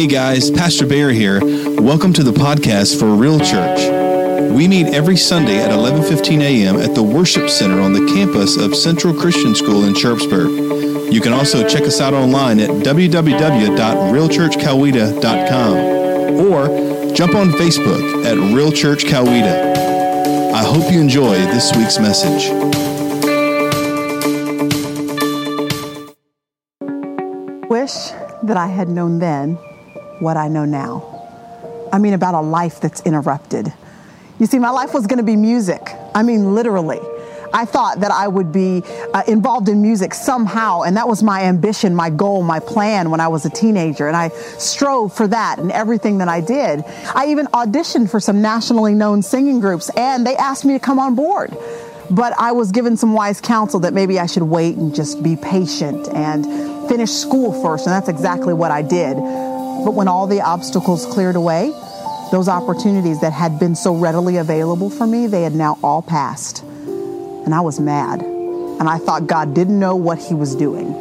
Hey guys, Pastor Bear here. Welcome to the podcast for Real Church. We meet every Sunday at 11:15 a.m. at the Worship Center on the campus of Central Christian School in Sharpsburg. You can also check us out online at www.realchurchcoweta.com or jump on Facebook at Real Church Coweta. I hope you enjoy this week's message. Wish that I had known then what I know now. I mean, about a life that's interrupted. You see, my life was going to be music. I mean, literally. I thought that I would be uh, involved in music somehow, and that was my ambition, my goal, my plan when I was a teenager. And I strove for that in everything that I did. I even auditioned for some nationally known singing groups, and they asked me to come on board. But I was given some wise counsel that maybe I should wait and just be patient and finish school first, and that's exactly what I did. But when all the obstacles cleared away, those opportunities that had been so readily available for me, they had now all passed. And I was mad. And I thought God didn't know what he was doing.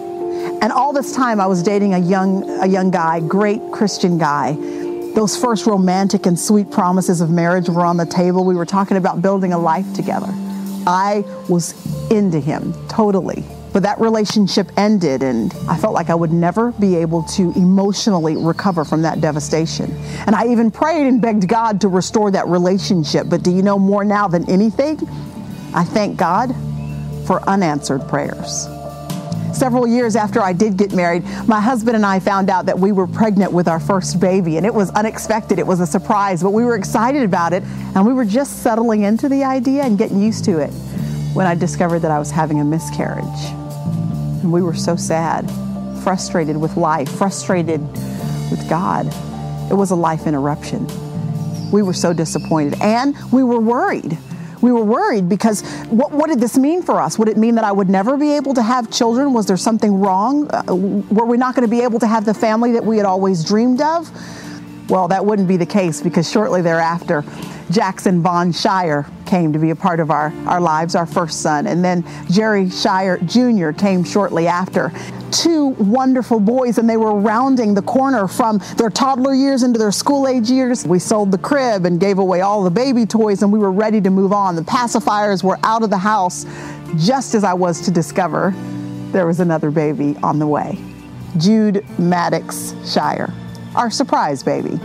And all this time I was dating a young a young guy, great Christian guy. Those first romantic and sweet promises of marriage were on the table. We were talking about building a life together. I was into him totally. But that relationship ended, and I felt like I would never be able to emotionally recover from that devastation. And I even prayed and begged God to restore that relationship. But do you know more now than anything? I thank God for unanswered prayers. Several years after I did get married, my husband and I found out that we were pregnant with our first baby, and it was unexpected. It was a surprise, but we were excited about it, and we were just settling into the idea and getting used to it when I discovered that I was having a miscarriage. And we were so sad, frustrated with life, frustrated with God. It was a life interruption. We were so disappointed, and we were worried we were worried because what, what did this mean for us? Would it mean that I would never be able to have children? Was there something wrong? Uh, were we not going to be able to have the family that we had always dreamed of? Well, that wouldn't be the case because shortly thereafter, Jackson Von Shire came to be a part of our, our lives, our first son. And then Jerry Shire Jr. came shortly after. Two wonderful boys, and they were rounding the corner from their toddler years into their school age years. We sold the crib and gave away all the baby toys, and we were ready to move on. The pacifiers were out of the house just as I was to discover there was another baby on the way. Jude Maddox Shire, our surprise baby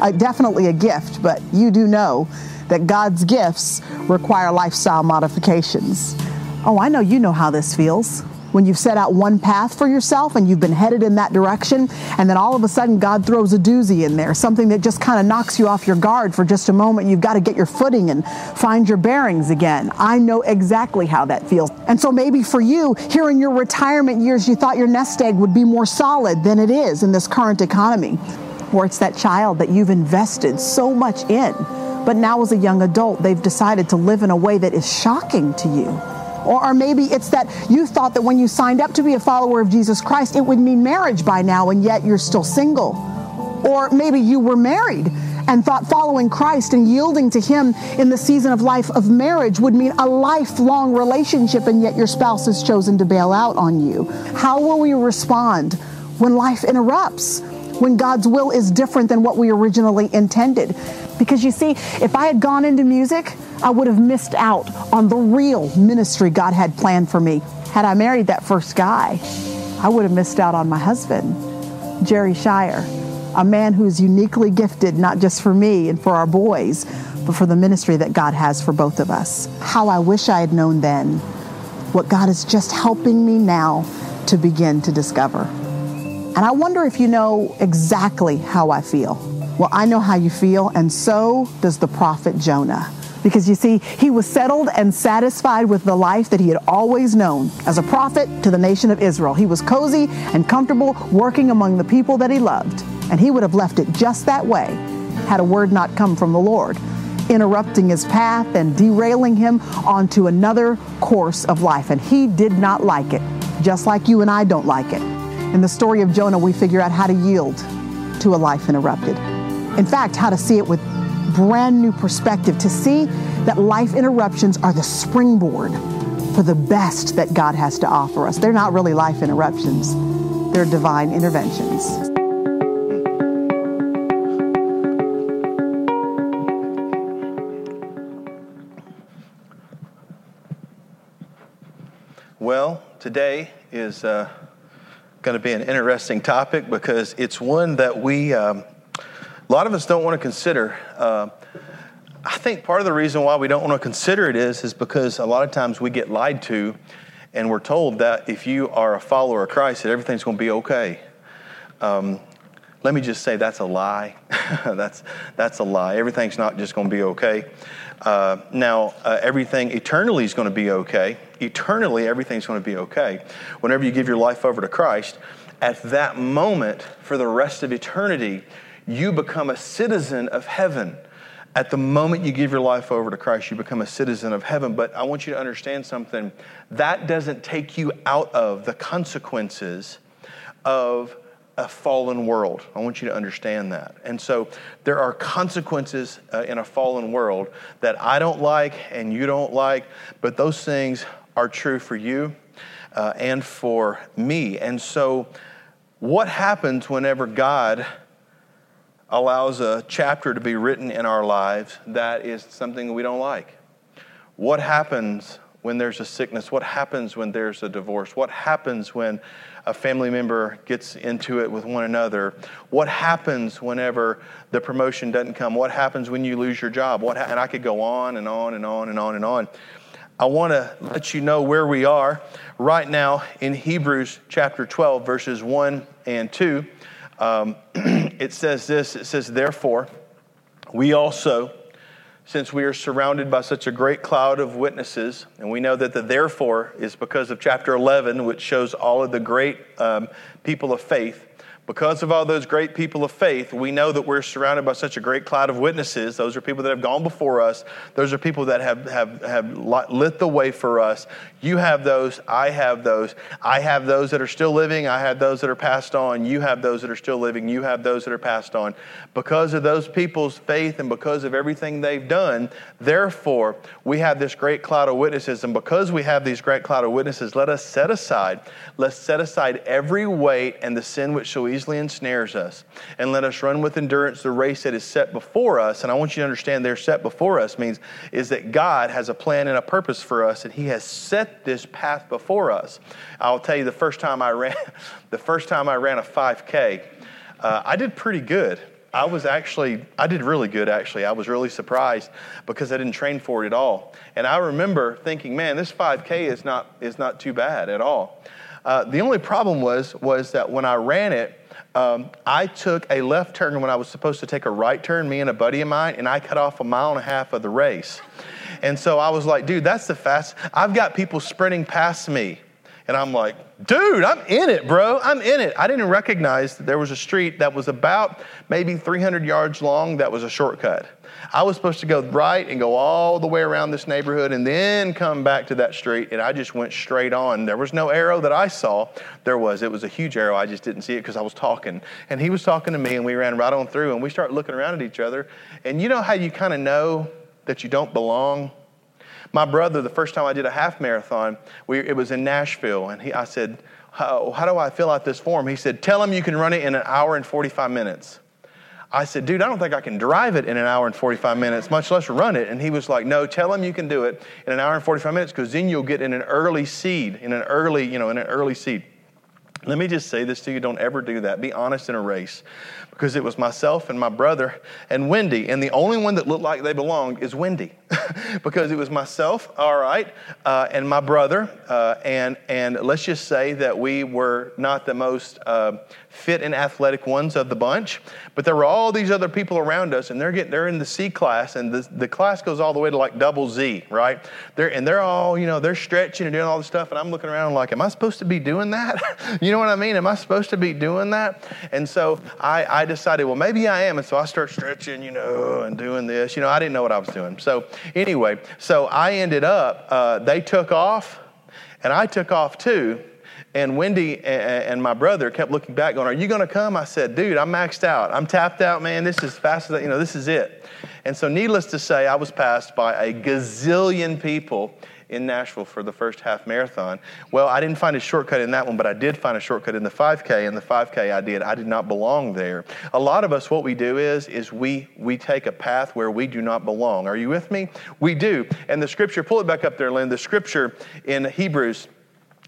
uh, definitely a gift, but you do know that God's gifts require lifestyle modifications. Oh, I know you know how this feels. When you've set out one path for yourself and you've been headed in that direction, and then all of a sudden God throws a doozy in there, something that just kind of knocks you off your guard for just a moment. You've got to get your footing and find your bearings again. I know exactly how that feels. And so maybe for you, here in your retirement years, you thought your nest egg would be more solid than it is in this current economy or it's that child that you've invested so much in. But now, as a young adult, they've decided to live in a way that is shocking to you. Or, or, maybe it's that you thought that when you signed up to be a follower of Jesus Christ, it would mean marriage by now, and yet you're still single. Or maybe you were married and thought following Christ and yielding to Him in the season of life of marriage would mean a lifelong relationship, and yet your spouse has chosen to bail out on you. How will we respond when life interrupts? when God's will is different than what we originally intended. Because you see, if I had gone into music, I would have missed out on the real ministry God had planned for me. Had I married that first guy, I would have missed out on my husband, Jerry Shire, a man who is uniquely gifted, not just for me and for our boys, but for the ministry that God has for both of us. How I wish I had known then what God is just helping me now to begin to discover. And I wonder if you know exactly how I feel. Well, I know how you feel, and so does the prophet Jonah. Because you see, he was settled and satisfied with the life that he had always known as a prophet to the nation of Israel. He was cozy and comfortable working among the people that he loved. And he would have left it just that way had a word not come from the Lord, interrupting his path and derailing him onto another course of life. And he did not like it, just like you and I don't like it. In the story of Jonah, we figure out how to yield to a life interrupted. In fact, how to see it with brand new perspective to see that life interruptions are the springboard for the best that God has to offer us. They're not really life interruptions, they're divine interventions. Well, today is uh, going to be an interesting topic because it's one that we. Um, a lot of us don't want to consider. Uh, I think part of the reason why we don't want to consider it is, is because a lot of times we get lied to and we're told that if you are a follower of Christ, that everything's going to be okay. Um, let me just say that's a lie. that's, that's a lie. Everything's not just going to be okay. Uh, now, uh, everything eternally is going to be okay. Eternally, everything's going to be okay. Whenever you give your life over to Christ, at that moment, for the rest of eternity, you become a citizen of heaven. At the moment you give your life over to Christ, you become a citizen of heaven. But I want you to understand something that doesn't take you out of the consequences of a fallen world. I want you to understand that. And so there are consequences uh, in a fallen world that I don't like and you don't like, but those things are true for you uh, and for me. And so, what happens whenever God allows a chapter to be written in our lives that is something we don't like? What happens when there's a sickness? What happens when there's a divorce? What happens when a family member gets into it with one another? What happens whenever the promotion doesn't come? What happens when you lose your job? What ha- and I could go on and on and on and on and on. I want to let you know where we are right now in Hebrews chapter 12, verses 1 and 2. Um, it says this it says, Therefore, we also since we are surrounded by such a great cloud of witnesses, and we know that the therefore is because of chapter 11, which shows all of the great um, people of faith. Because of all those great people of faith, we know that we're surrounded by such a great cloud of witnesses. Those are people that have gone before us. Those are people that have, have, have lit the way for us. You have those. I have those. I have those that are still living. I have those that are passed on. You have those that are still living. You have those that are passed on. Because of those people's faith and because of everything they've done, therefore, we have this great cloud of witnesses. And because we have these great cloud of witnesses, let us set aside, let's set aside every weight and the sin which so easily easily ensnares us. And let us run with endurance the race that is set before us. And I want you to understand there, set before us means is that God has a plan and a purpose for us, and He has set this path before us. I'll tell you the first time I ran, the first time I ran a 5K, uh, I did pretty good. I was actually, I did really good actually. I was really surprised because I didn't train for it at all. And I remember thinking, man, this 5K is not, is not too bad at all. Uh, the only problem was, was that when I ran it, um, I took a left turn when I was supposed to take a right turn, me and a buddy of mine, and I cut off a mile and a half of the race. And so I was like, dude, that's the fast. I've got people sprinting past me. And I'm like, dude, I'm in it, bro. I'm in it. I didn't recognize that there was a street that was about maybe 300 yards long that was a shortcut. I was supposed to go right and go all the way around this neighborhood and then come back to that street, and I just went straight on. There was no arrow that I saw. There was. It was a huge arrow. I just didn't see it because I was talking. And he was talking to me, and we ran right on through, and we started looking around at each other. And you know how you kind of know that you don't belong? My brother, the first time I did a half marathon, we, it was in Nashville, and he, I said, how, how do I fill out this form? He said, Tell him you can run it in an hour and 45 minutes. I said, dude, I don't think I can drive it in an hour and 45 minutes, much less run it. And he was like, no, tell him you can do it in an hour and 45 minutes because then you'll get in an early seed, in an early, you know, in an early seed. Let me just say this to you don't ever do that. Be honest in a race because it was myself and my brother and Wendy. And the only one that looked like they belonged is Wendy because it was myself, all right, uh, and my brother. Uh, and, and let's just say that we were not the most uh, fit and athletic ones of the bunch, but there were all these other people around us, and they're, getting, they're in the C class, and the, the class goes all the way to like double Z, right? They're, and they're all, you know, they're stretching and doing all this stuff, and I'm looking around like, am I supposed to be doing that? you know what I mean? Am I supposed to be doing that? And so I, I decided, well, maybe I am. And so I start stretching, you know, and doing this. You know, I didn't know what I was doing. So anyway, so I ended up, uh, they took off, and I took off too. And Wendy and my brother kept looking back, going, Are you going to come? I said, Dude, I'm maxed out. I'm tapped out, man. This is fast as, you know, this is it. And so, needless to say, I was passed by a gazillion people in Nashville for the first half marathon. Well, I didn't find a shortcut in that one, but I did find a shortcut in the 5K. And the 5K I did, I did not belong there. A lot of us, what we do is, is we we take a path where we do not belong. Are you with me? We do. And the scripture, pull it back up there, Lynn. The scripture in Hebrews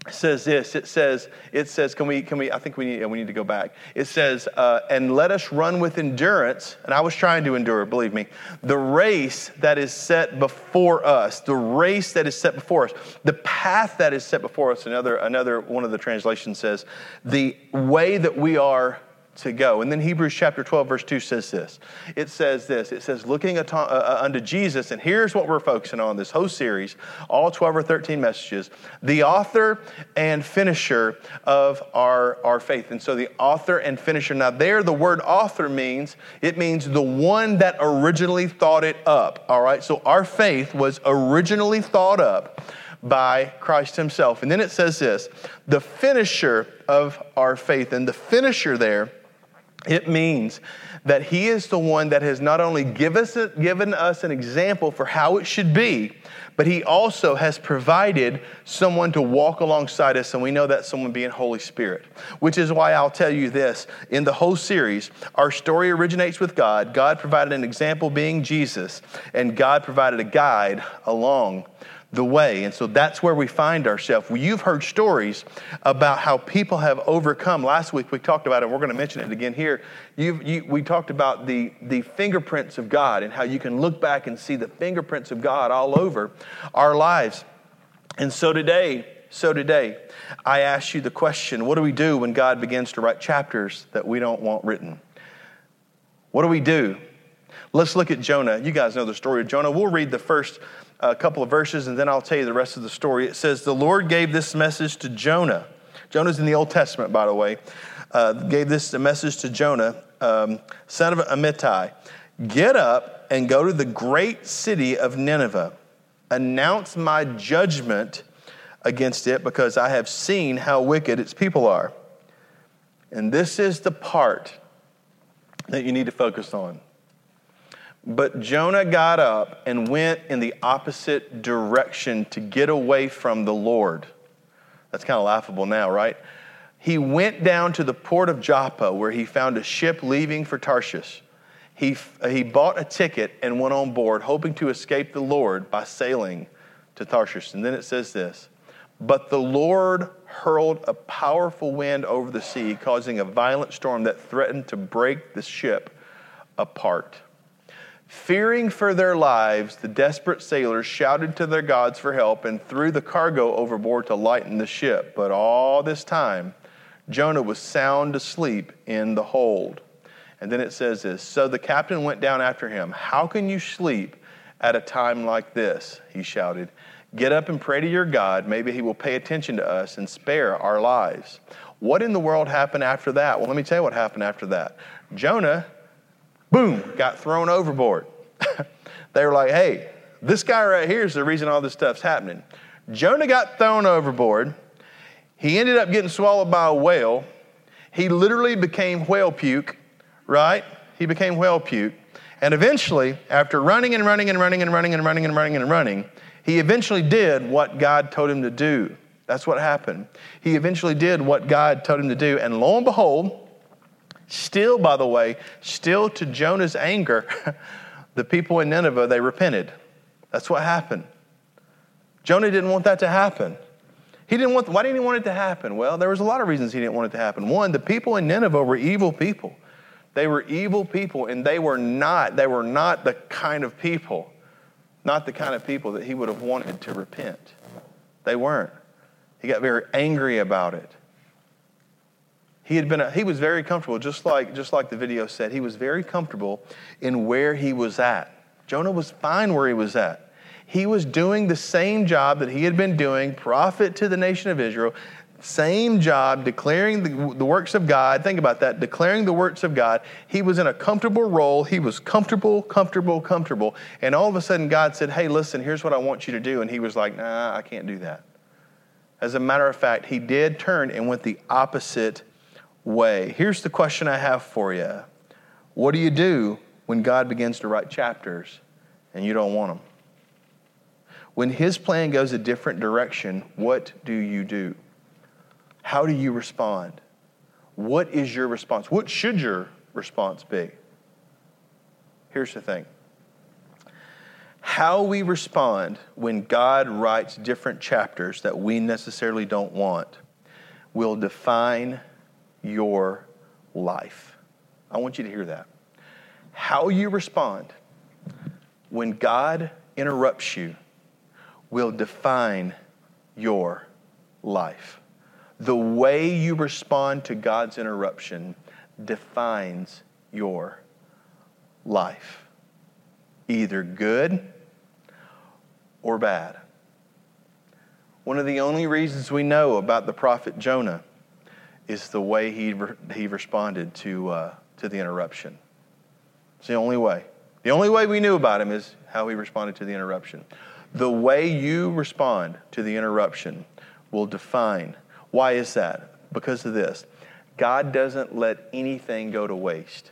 says this. It says it says can we can we i think we need we need to go back. It says uh, and let us run with endurance and i was trying to endure believe me the race that is set before us the race that is set before us the path that is set before us. Another another one of the translations says the way that we are to go. And then Hebrews chapter 12, verse 2 says this. It says this. It says, looking uh, uh, unto Jesus, and here's what we're focusing on this whole series, all 12 or 13 messages, the author and finisher of our, our faith. And so the author and finisher. Now, there, the word author means, it means the one that originally thought it up. All right? So our faith was originally thought up by Christ Himself. And then it says this the finisher of our faith. And the finisher there, it means that He is the one that has not only give us, given us an example for how it should be, but He also has provided someone to walk alongside us, and we know that someone being Holy Spirit. Which is why I'll tell you this in the whole series, our story originates with God. God provided an example being Jesus, and God provided a guide along the way. And so that's where we find ourselves. You've heard stories about how people have overcome. Last week we talked about it, we're going to mention it again here. You, we talked about the, the fingerprints of God and how you can look back and see the fingerprints of God all over our lives. And so today, so today, I ask you the question what do we do when God begins to write chapters that we don't want written? What do we do? Let's look at Jonah. You guys know the story of Jonah. We'll read the first a couple of verses and then I'll tell you the rest of the story. It says, The Lord gave this message to Jonah. Jonah's in the Old Testament, by the way. Uh, gave this message to Jonah, um, son of Amittai Get up and go to the great city of Nineveh. Announce my judgment against it because I have seen how wicked its people are. And this is the part that you need to focus on. But Jonah got up and went in the opposite direction to get away from the Lord. That's kind of laughable now, right? He went down to the port of Joppa where he found a ship leaving for Tarshish. He, he bought a ticket and went on board, hoping to escape the Lord by sailing to Tarshish. And then it says this But the Lord hurled a powerful wind over the sea, causing a violent storm that threatened to break the ship apart. Fearing for their lives, the desperate sailors shouted to their gods for help and threw the cargo overboard to lighten the ship. But all this time, Jonah was sound asleep in the hold. And then it says this So the captain went down after him. How can you sleep at a time like this? He shouted. Get up and pray to your God. Maybe he will pay attention to us and spare our lives. What in the world happened after that? Well, let me tell you what happened after that. Jonah boom, got thrown overboard. they were like, hey, this guy right here is the reason all this stuff's happening. Jonah got thrown overboard. He ended up getting swallowed by a whale. He literally became whale puke, right? He became whale puke. And eventually, after running and running and running and running and running and running and running, he eventually did what God told him to do. That's what happened. He eventually did what God told him to do. And lo and behold, Still, by the way, still to Jonah's anger, the people in Nineveh, they repented. That's what happened. Jonah didn't want that to happen. He didn't want, why didn't he want it to happen? Well, there was a lot of reasons he didn't want it to happen. One, the people in Nineveh were evil people. They were evil people, and they were not, they were not the kind of people, not the kind of people that he would have wanted to repent. They weren't. He got very angry about it. He had been a, he was very comfortable, just like just like the video said. He was very comfortable in where he was at. Jonah was fine where he was at. He was doing the same job that he had been doing, prophet to the nation of Israel, same job, declaring the, the works of God. Think about that, declaring the works of God. He was in a comfortable role. He was comfortable, comfortable, comfortable. And all of a sudden, God said, Hey, listen, here's what I want you to do. And he was like, Nah, I can't do that. As a matter of fact, he did turn and went the opposite way. Here's the question I have for you What do you do when God begins to write chapters and you don't want them? When His plan goes a different direction, what do you do? How do you respond? What is your response? What should your response be? Here's the thing how we respond when God writes different chapters that we necessarily don't want will define your life. I want you to hear that. How you respond when God interrupts you will define your life. The way you respond to God's interruption defines your life, either good or bad. One of the only reasons we know about the prophet Jonah is the way he, re- he responded to, uh, to the interruption. It's the only way. The only way we knew about him is how he responded to the interruption. The way you respond to the interruption will define. Why is that? Because of this. God doesn't let anything go to waste.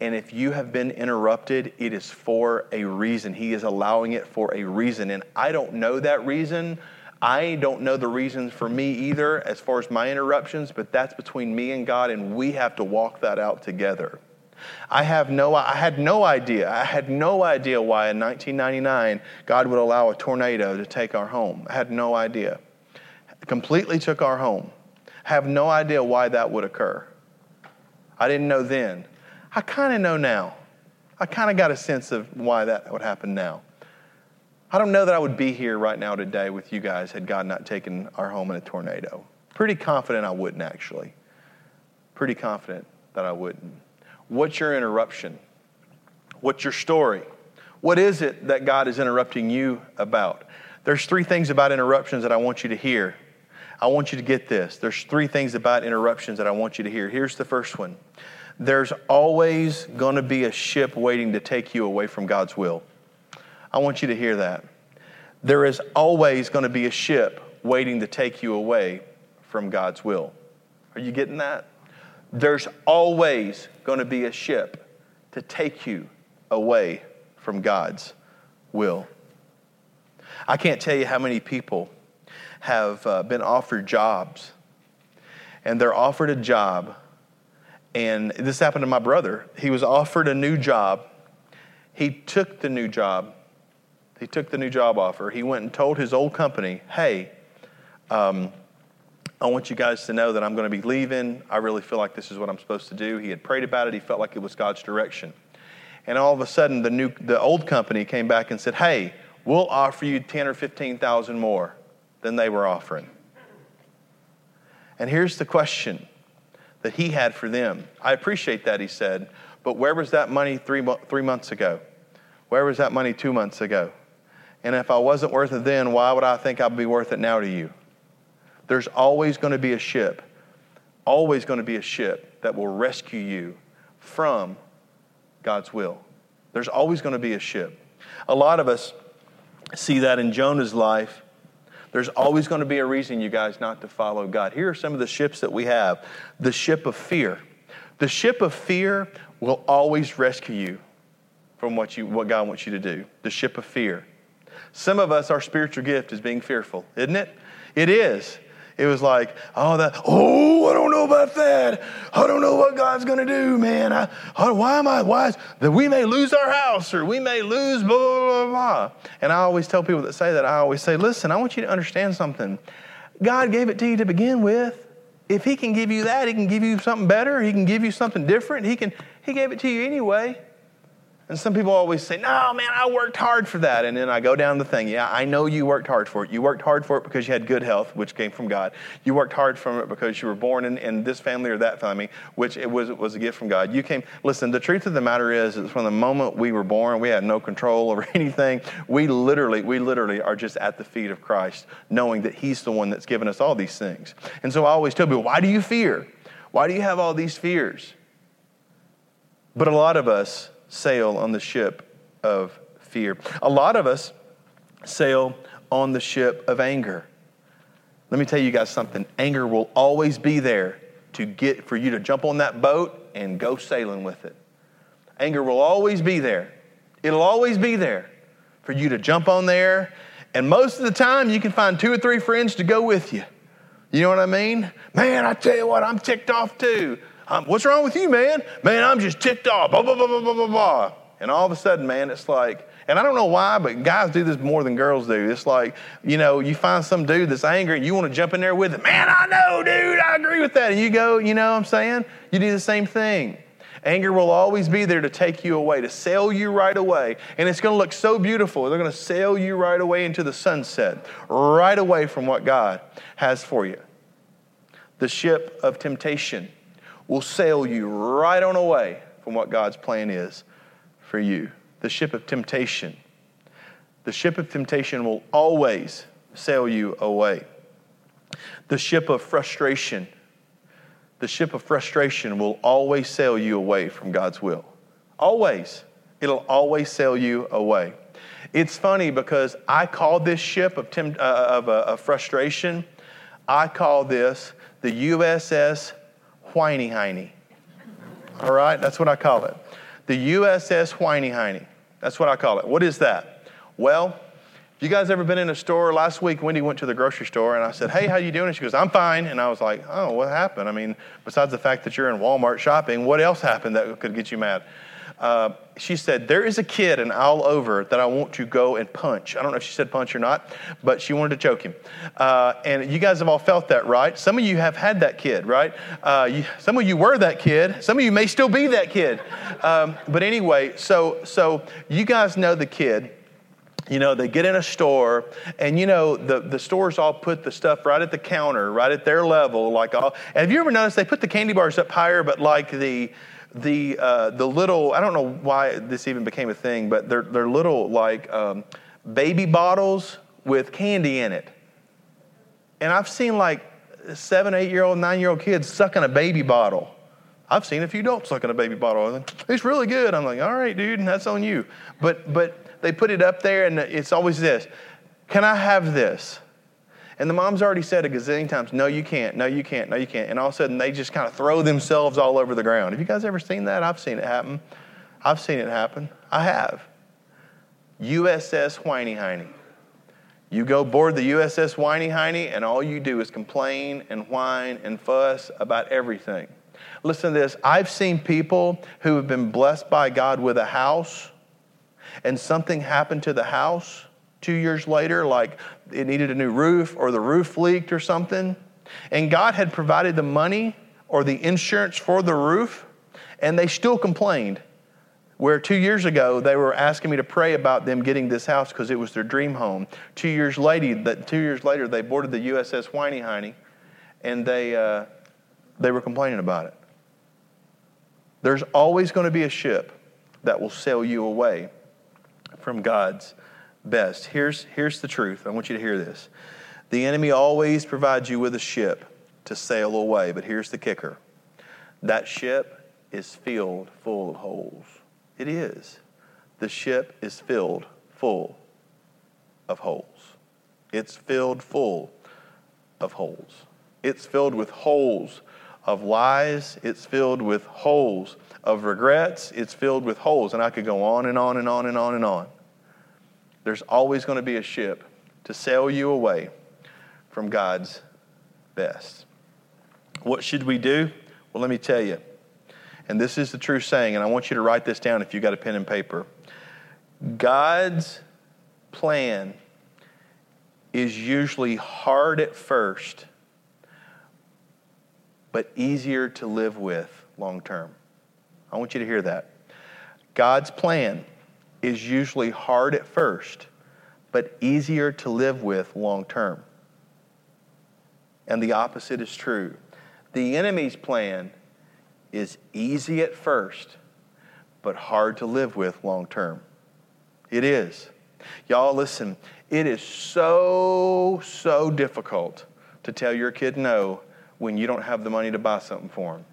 And if you have been interrupted, it is for a reason. He is allowing it for a reason. And I don't know that reason. I don't know the reasons for me either as far as my interruptions, but that's between me and God, and we have to walk that out together. I have no I had no idea. I had no idea why in 1999 God would allow a tornado to take our home. I had no idea. Completely took our home. Have no idea why that would occur. I didn't know then. I kind of know now. I kind of got a sense of why that would happen now. I don't know that I would be here right now today with you guys had God not taken our home in a tornado. Pretty confident I wouldn't, actually. Pretty confident that I wouldn't. What's your interruption? What's your story? What is it that God is interrupting you about? There's three things about interruptions that I want you to hear. I want you to get this. There's three things about interruptions that I want you to hear. Here's the first one there's always going to be a ship waiting to take you away from God's will. I want you to hear that. There is always going to be a ship waiting to take you away from God's will. Are you getting that? There's always going to be a ship to take you away from God's will. I can't tell you how many people have uh, been offered jobs, and they're offered a job, and this happened to my brother. He was offered a new job. He took the new job. He took the new job offer. He went and told his old company, hey, um, I want you guys to know that I'm going to be leaving. I really feel like this is what I'm supposed to do. He had prayed about it. He felt like it was God's direction. And all of a sudden, the new, the old company came back and said, "Hey, we'll offer you ten or fifteen thousand more than they were offering." And here's the question that he had for them. I appreciate that, he said, but where was that money three, three months ago? Where was that money two months ago? And if I wasn't worth it then, why would I think I'd be worth it now to you? There's always going to be a ship, always going to be a ship that will rescue you from God's will. There's always going to be a ship. A lot of us see that in Jonah's life. There's always going to be a reason, you guys, not to follow God. Here are some of the ships that we have the ship of fear. The ship of fear will always rescue you from what, you, what God wants you to do. The ship of fear. Some of us, our spiritual gift is being fearful, isn't it? It is. It was like, oh, that, oh, I don't know about that. I don't know what God's going to do, man. I, I, why am I, why is, that we may lose our house or we may lose blah, blah, blah, blah. And I always tell people that say that, I always say, listen, I want you to understand something. God gave it to you to begin with. If he can give you that, he can give you something better. He can give you something different. He can, he gave it to you anyway. And some people always say, No, man, I worked hard for that. And then I go down the thing. Yeah, I know you worked hard for it. You worked hard for it because you had good health, which came from God. You worked hard for it because you were born in, in this family or that family, which it was, was a gift from God. You came, listen, the truth of the matter is, is from the moment we were born, we had no control over anything. We literally, we literally are just at the feet of Christ, knowing that He's the one that's given us all these things. And so I always tell people, why do you fear? Why do you have all these fears? But a lot of us, sail on the ship of fear. A lot of us sail on the ship of anger. Let me tell you guys something. Anger will always be there to get for you to jump on that boat and go sailing with it. Anger will always be there. It'll always be there for you to jump on there. And most of the time, you can find two or three friends to go with you. You know what I mean? Man, I tell you what, I'm ticked off too. What's wrong with you, man? Man, I'm just ticked off. Blah, blah, blah, blah, blah, blah, blah. And all of a sudden, man, it's like, and I don't know why, but guys do this more than girls do. It's like, you know, you find some dude that's angry and you want to jump in there with him. Man, I know, dude, I agree with that. And you go, you know what I'm saying? You do the same thing. Anger will always be there to take you away, to sail you right away. And it's going to look so beautiful. They're going to sail you right away into the sunset, right away from what God has for you. The ship of temptation will sail you right on away from what God's plan is for you. The ship of temptation. The ship of temptation will always sail you away. The ship of frustration the ship of frustration will always sail you away from God's will. Always. It'll always sail you away. It's funny because I call this ship of, uh, of, uh, frustration, I call this the USS Whiny Hiney. All right? That's what I call it. The USS Whiny Hiney. That's what I call it. What is that? Well, you guys ever been in a store? Last week, Wendy went to the grocery store, and I said, "Hey, how you doing?" And she goes, "I'm fine." And I was like, "Oh, what happened? I mean, besides the fact that you're in Walmart shopping, what else happened that could get you mad?" Uh, she said, There is a kid in aisle over that I want to go and punch. I don't know if she said punch or not, but she wanted to choke him. Uh, and you guys have all felt that, right? Some of you have had that kid, right? Uh, you, some of you were that kid. Some of you may still be that kid. Um, but anyway, so, so you guys know the kid you know, they get in a store, and you know, the, the stores all put the stuff right at the counter, right at their level. Like all, have you ever noticed they put the candy bars up higher, but like the the uh, the little I don't know why this even became a thing, but they're they're little like um, baby bottles with candy in it. And I've seen like seven, eight year old, nine year old kids sucking a baby bottle. I've seen a few adults sucking a baby bottle. It's really good. I'm like, all right, dude, and that's on you. But but they put it up there, and it's always this Can I have this? And the mom's already said a gazillion times, No, you can't. No, you can't. No, you can't. And all of a sudden, they just kind of throw themselves all over the ground. Have you guys ever seen that? I've seen it happen. I've seen it happen. I have. USS Whiny Hiney. You go board the USS Whiny Hiney, and all you do is complain and whine and fuss about everything. Listen to this. I've seen people who have been blessed by God with a house and something happened to the house two years later, like it needed a new roof or the roof leaked or something, and God had provided the money or the insurance for the roof, and they still complained. Where two years ago they were asking me to pray about them getting this house because it was their dream home. Two years later, that two years later they boarded the USS Whiny Hiney, and they uh, they were complaining about it. There's always going to be a ship that will sail you away from God's best. Here's, here's the truth. I want you to hear this. The enemy always provides you with a ship to sail away, but here's the kicker that ship is filled full of holes. It is. The ship is filled full of holes. It's filled full of holes. It's filled with holes of lies. It's filled with holes of regrets. It's filled with holes. And I could go on and on and on and on and on. There's always going to be a ship to sail you away from God's best. What should we do? Well, let me tell you. And this is the true saying, and I want you to write this down if you've got a pen and paper. God's plan is usually hard at first, but easier to live with long term. I want you to hear that. God's plan is usually hard at first, but easier to live with long term. And the opposite is true. The enemy's plan is easy at first, but hard to live with long term. It is. Y'all, listen, it is so, so difficult to tell your kid no when you don't have the money to buy something for them.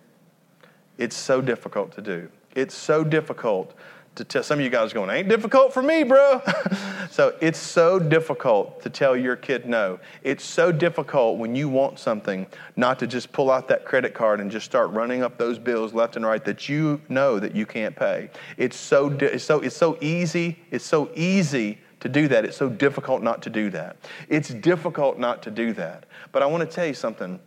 It's so difficult to do. It's so difficult to tell some of you guys going, ain't difficult for me, bro. so it's so difficult to tell your kid no. It's so difficult when you want something not to just pull out that credit card and just start running up those bills left and right that you know that you can't pay. It's so it's so it's so easy. It's so easy to do that. It's so difficult not to do that. It's difficult not to do that. But I want to tell you something.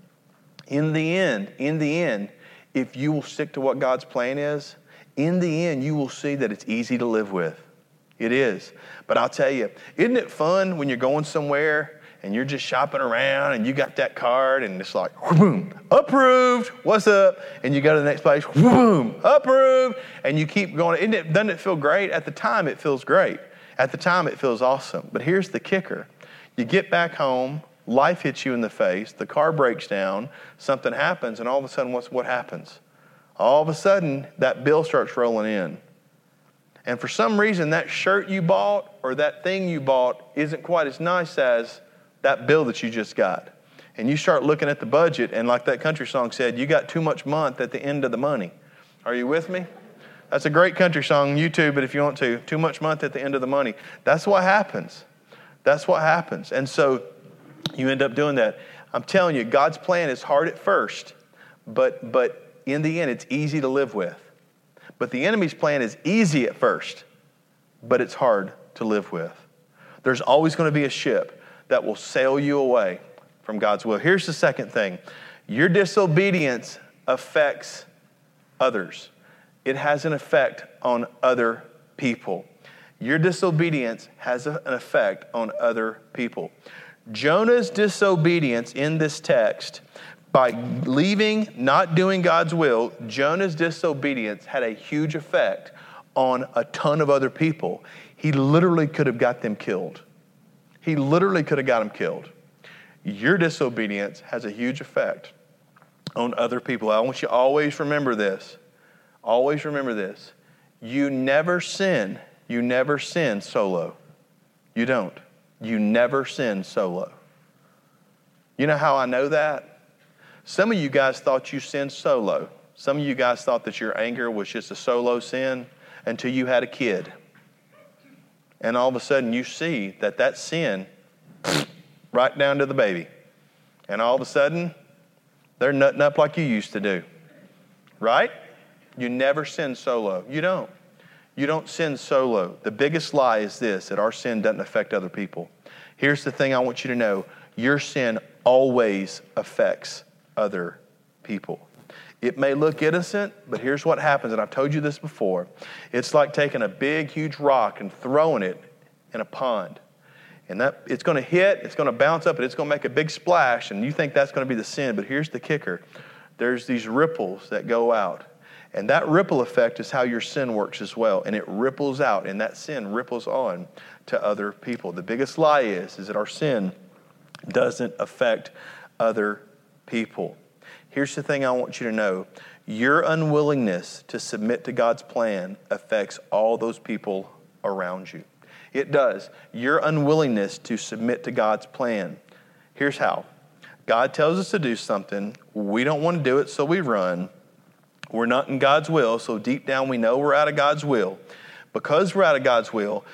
In the end, in the end, if you will stick to what God's plan is, in the end, you will see that it's easy to live with. It is. But I'll tell you, isn't it fun when you're going somewhere and you're just shopping around and you got that card and it's like, boom, approved, what's up? And you go to the next place, boom, approved, and you keep going. Isn't it, doesn't it feel great? At the time, it feels great. At the time, it feels awesome. But here's the kicker you get back home, life hits you in the face, the car breaks down, something happens, and all of a sudden, what's, what happens? All of a sudden, that bill starts rolling in. And for some reason, that shirt you bought or that thing you bought isn't quite as nice as that bill that you just got. And you start looking at the budget, and like that country song said, you got too much month at the end of the money. Are you with me? That's a great country song on YouTube, but if you want to, too much month at the end of the money. That's what happens. That's what happens. And so you end up doing that. I'm telling you, God's plan is hard at first, but, but in the end, it's easy to live with. But the enemy's plan is easy at first, but it's hard to live with. There's always going to be a ship that will sail you away from God's will. Here's the second thing your disobedience affects others, it has an effect on other people. Your disobedience has an effect on other people. Jonah's disobedience in this text, by leaving, not doing God's will, Jonah's disobedience had a huge effect on a ton of other people. He literally could have got them killed. He literally could have got them killed. Your disobedience has a huge effect on other people. I want you to always remember this. Always remember this. You never sin. You never sin solo. You don't. You never sin solo. You know how I know that? Some of you guys thought you sinned solo. Some of you guys thought that your anger was just a solo sin until you had a kid. And all of a sudden you see that that sin, right down to the baby. And all of a sudden, they're nutting up like you used to do. Right? You never sin solo. You don't. You don't sin solo. The biggest lie is this that our sin doesn't affect other people. Here's the thing I want you to know your sin always affects other people. It may look innocent, but here's what happens, and I've told you this before. It's like taking a big, huge rock and throwing it in a pond. And that it's going to hit, it's going to bounce up, and it's going to make a big splash, and you think that's going to be the sin. But here's the kicker there's these ripples that go out. And that ripple effect is how your sin works as well. And it ripples out, and that sin ripples on to other people. The biggest lie is, is that our sin doesn't affect other people. Here's the thing I want you to know your unwillingness to submit to God's plan affects all those people around you. It does. Your unwillingness to submit to God's plan. Here's how God tells us to do something, we don't want to do it, so we run. We're not in God's will, so deep down we know we're out of God's will. Because we're out of God's will,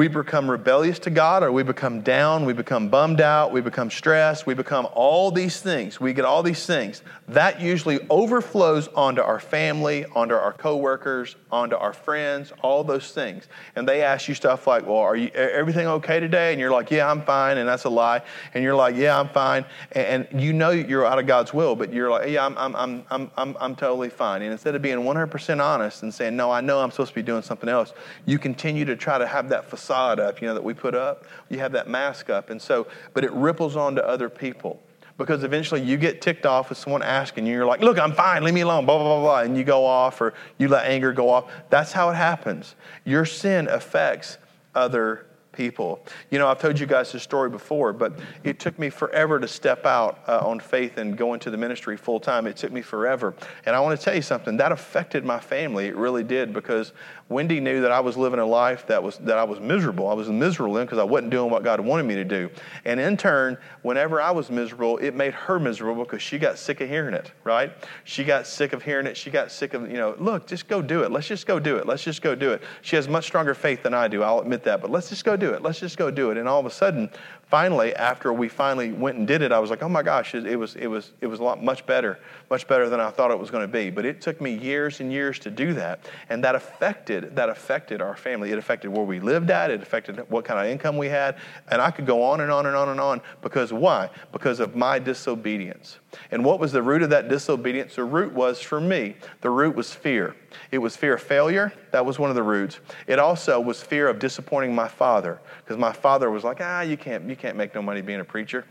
we become rebellious to God or we become down, we become bummed out, we become stressed, we become all these things. We get all these things. That usually overflows onto our family, onto our coworkers, onto our friends, all those things. And they ask you stuff like, "Well, are you everything okay today?" And you're like, "Yeah, I'm fine." And that's a lie. And you're like, "Yeah, I'm fine." And, you know you're out of God's will, but you're like, "Yeah, I'm I'm I'm I'm I'm, I'm totally fine." And instead of being 100% honest and saying, "No, I know I'm supposed to be doing something else," you continue to try to have that facade up, you know, that we put up. You have that mask up. And so, but it ripples on to other people because eventually you get ticked off with someone asking you, you're like, look, I'm fine, leave me alone, blah, blah, blah, blah, and you go off or you let anger go off. That's how it happens. Your sin affects other people. You know, I've told you guys this story before, but it took me forever to step out uh, on faith and go into the ministry full time. It took me forever. And I want to tell you something, that affected my family. It really did because Wendy knew that I was living a life that was that I was miserable. I was miserable in because I wasn't doing what God wanted me to do. And in turn, whenever I was miserable, it made her miserable because she got sick of hearing it, right? She got sick of hearing it. She got sick of, you know, look, just go do it. Let's just go do it. Let's just go do it. She has much stronger faith than I do. I'll admit that. But let's just go do it. Let's just go do it. And all of a sudden, finally, after we finally went and did it, I was like, oh my gosh, it, it was, it, was, it was a lot much better, much better than I thought it was going to be. But it took me years and years to do that. And that affected, that affected our family. It affected where we lived at. It affected what kind of income we had. And I could go on and on and on and on because why? Because of my disobedience. And what was the root of that disobedience? The root was for me, the root was fear. It was fear of failure. That was one of the roots. It also was fear of disappointing my father because my father was like, ah, you can't, you can't make no money being a preacher.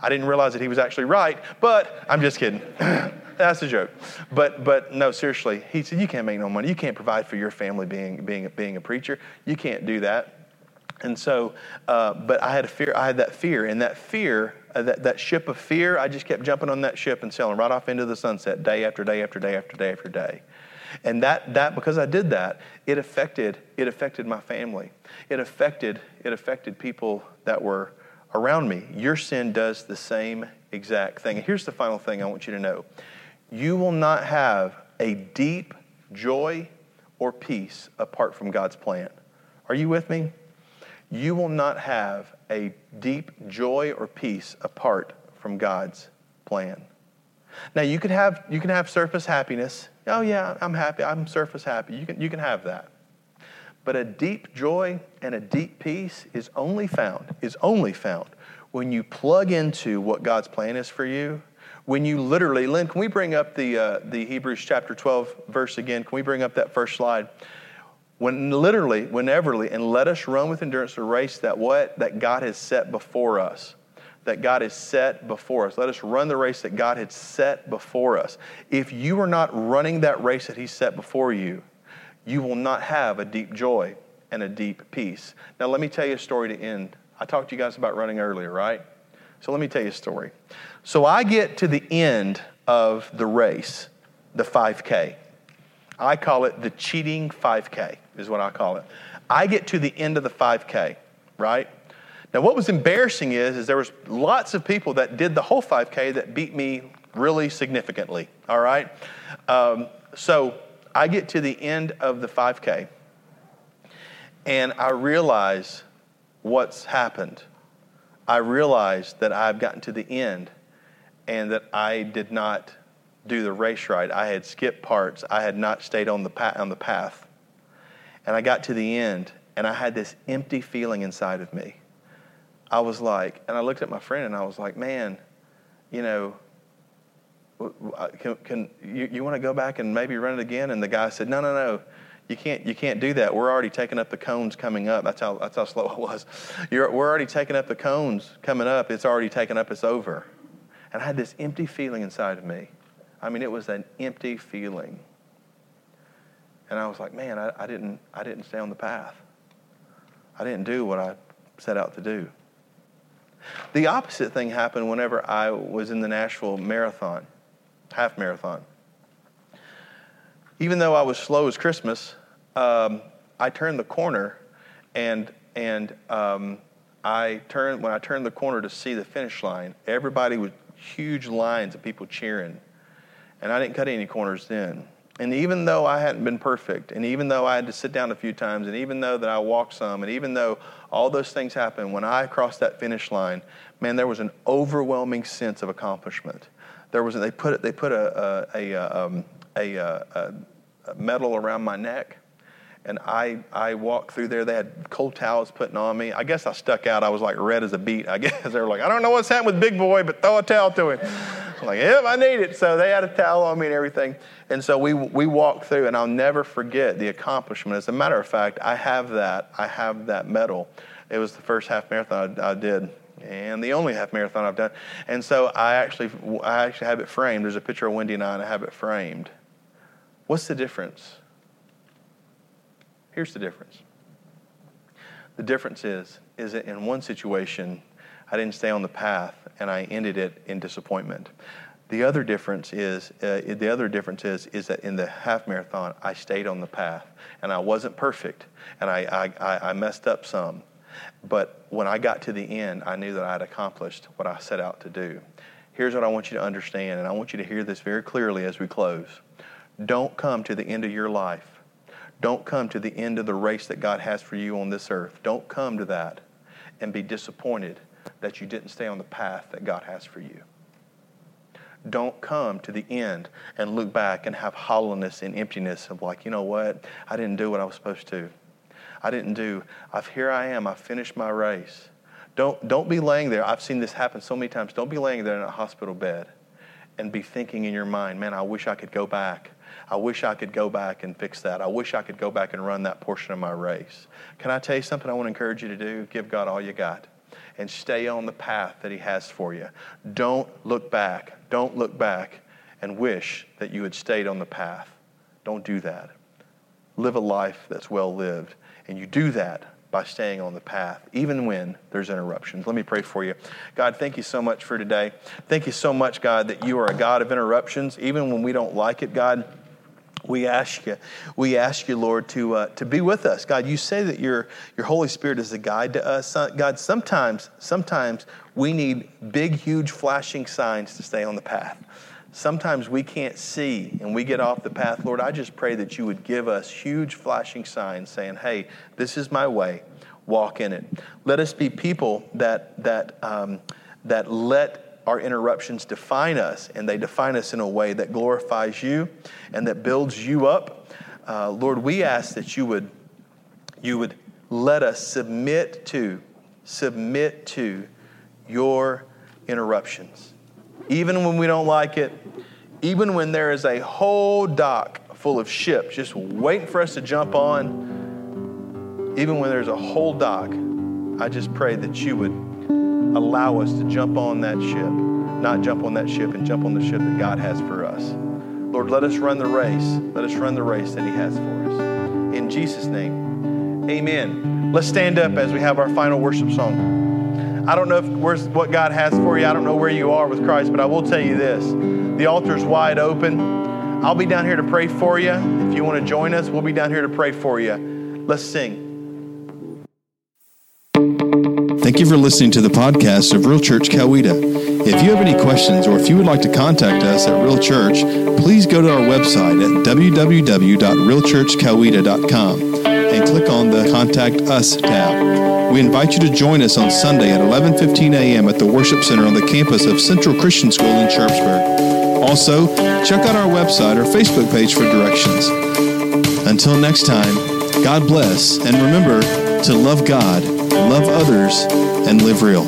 I didn't realize that he was actually right, but I'm just kidding. That's a joke. But, but no, seriously, he said, you can't make no money. You can't provide for your family being, being, being a preacher. You can't do that. And so, uh, but I had a fear. I had that fear, and that fear, uh, that, that ship of fear, I just kept jumping on that ship and sailing right off into the sunset, day after day after day after day after day. And that, that because I did that, it affected, it affected my family. It affected, it affected people that were around me. Your sin does the same exact thing. And here's the final thing I want you to know you will not have a deep joy or peace apart from God's plan. Are you with me? You will not have a deep joy or peace apart from God's plan. Now you can have you can have surface happiness. Oh yeah, I'm happy. I'm surface happy. You can you can have that. But a deep joy and a deep peace is only found, is only found when you plug into what God's plan is for you. When you literally, Lynn, can we bring up the, uh, the Hebrews chapter 12 verse again? Can we bring up that first slide? When literally, wheneverly, and let us run with endurance the race that what? That God has set before us. That God has set before us. Let us run the race that God had set before us. If you are not running that race that He set before you, you will not have a deep joy and a deep peace. Now, let me tell you a story to end. I talked to you guys about running earlier, right? So, let me tell you a story. So, I get to the end of the race, the 5K. I call it the cheating 5K, is what I call it. I get to the end of the 5K, right? Now, what was embarrassing is, is there was lots of people that did the whole 5K that beat me really significantly, all right? Um, so I get to the end of the 5K and I realize what's happened. I realize that I've gotten to the end and that I did not do the race right. I had skipped parts. I had not stayed on the, path, on the path. And I got to the end and I had this empty feeling inside of me. I was like, and I looked at my friend and I was like, man, you know, Uh, can, can you, you want to go back and maybe run it again? And the guy said, no, no, no. You can't, you can't do that. We're already taking up the cones coming up. That's how, that's how slow it was. You're, we're already taking up the cones coming up. It's already taken up. It's over. And I had this empty feeling inside of me. I mean, it was an empty feeling. And I was like, man, I, I, didn't, I didn't stay on the path. I didn't do what I set out to do. The opposite thing happened whenever I was in the Nashville Marathon half marathon. Even though I was slow as Christmas, um, I turned the corner, and and um, I turned when I turned the corner to see the finish line. Everybody was huge lines of people cheering, and I didn't cut any corners then. And even though I hadn't been perfect, and even though I had to sit down a few times, and even though that I walked some, and even though all those things happened, when I crossed that finish line, man, there was an overwhelming sense of accomplishment there was they put they put a a, a, um, a, a, medal around my neck, and I I walked through there. They had cold towels putting on me. I guess I stuck out. I was like red as a beet. I guess they were like, I don't know what's happened with Big Boy, but throw a towel to him. I'm like, yep, I need it. So they had a towel on me and everything. And so we we walked through, and I'll never forget the accomplishment. As a matter of fact, I have that. I have that medal. It was the first half marathon I, I did and the only half marathon I've done. And so I actually, I actually have it framed. There's a picture of Wendy and I, and I have it framed. What's the difference? Here's the difference. The difference is, is that in one situation, I didn't stay on the path, and I ended it in disappointment. The other difference is, uh, the other difference is, is that in the half marathon, I stayed on the path, and I wasn't perfect, and I, I, I messed up some but when I got to the end, I knew that I had accomplished what I set out to do. Here's what I want you to understand, and I want you to hear this very clearly as we close. Don't come to the end of your life. Don't come to the end of the race that God has for you on this earth. Don't come to that and be disappointed that you didn't stay on the path that God has for you. Don't come to the end and look back and have hollowness and emptiness of like, you know what? I didn't do what I was supposed to. I didn't do. I've here I am. I finished my race. Don't don't be laying there. I've seen this happen so many times. Don't be laying there in a hospital bed and be thinking in your mind, man, I wish I could go back. I wish I could go back and fix that. I wish I could go back and run that portion of my race. Can I tell you something I want to encourage you to do? Give God all you got and stay on the path that He has for you. Don't look back. Don't look back and wish that you had stayed on the path. Don't do that. Live a life that's well lived. And you do that by staying on the path, even when there's interruptions. Let me pray for you. God, thank you so much for today. Thank you so much, God, that you are a God of interruptions, even when we don't like it, God. We ask you, we ask you, Lord, to uh, to be with us, God. You say that your your Holy Spirit is a guide to us, God. Sometimes, sometimes we need big, huge, flashing signs to stay on the path sometimes we can't see and we get off the path. Lord, I just pray that you would give us huge flashing signs saying, hey, this is my way, walk in it. Let us be people that, that, um, that let our interruptions define us and they define us in a way that glorifies you and that builds you up. Uh, Lord, we ask that you would, you would let us submit to, submit to your interruptions even when we don't like it, even when there is a whole dock full of ships just waiting for us to jump on, even when there's a whole dock, I just pray that you would allow us to jump on that ship, not jump on that ship and jump on the ship that God has for us. Lord, let us run the race. Let us run the race that He has for us. In Jesus' name, amen. Let's stand up as we have our final worship song. I don't know what God has for you. I don't know where you are with Christ, but I will tell you this. The altar's wide open. I'll be down here to pray for you. If you want to join us, we'll be down here to pray for you. Let's sing. Thank you for listening to the podcast of Real Church Coweta. If you have any questions or if you would like to contact us at Real Church, please go to our website at www.realchurchcoweta.com and click on the Contact Us tab. We invite you to join us on Sunday at 11:15 a.m. at the Worship Center on the campus of Central Christian School in Sharpsburg. Also, check out our website or Facebook page for directions. Until next time, God bless and remember to love God, love others, and live real.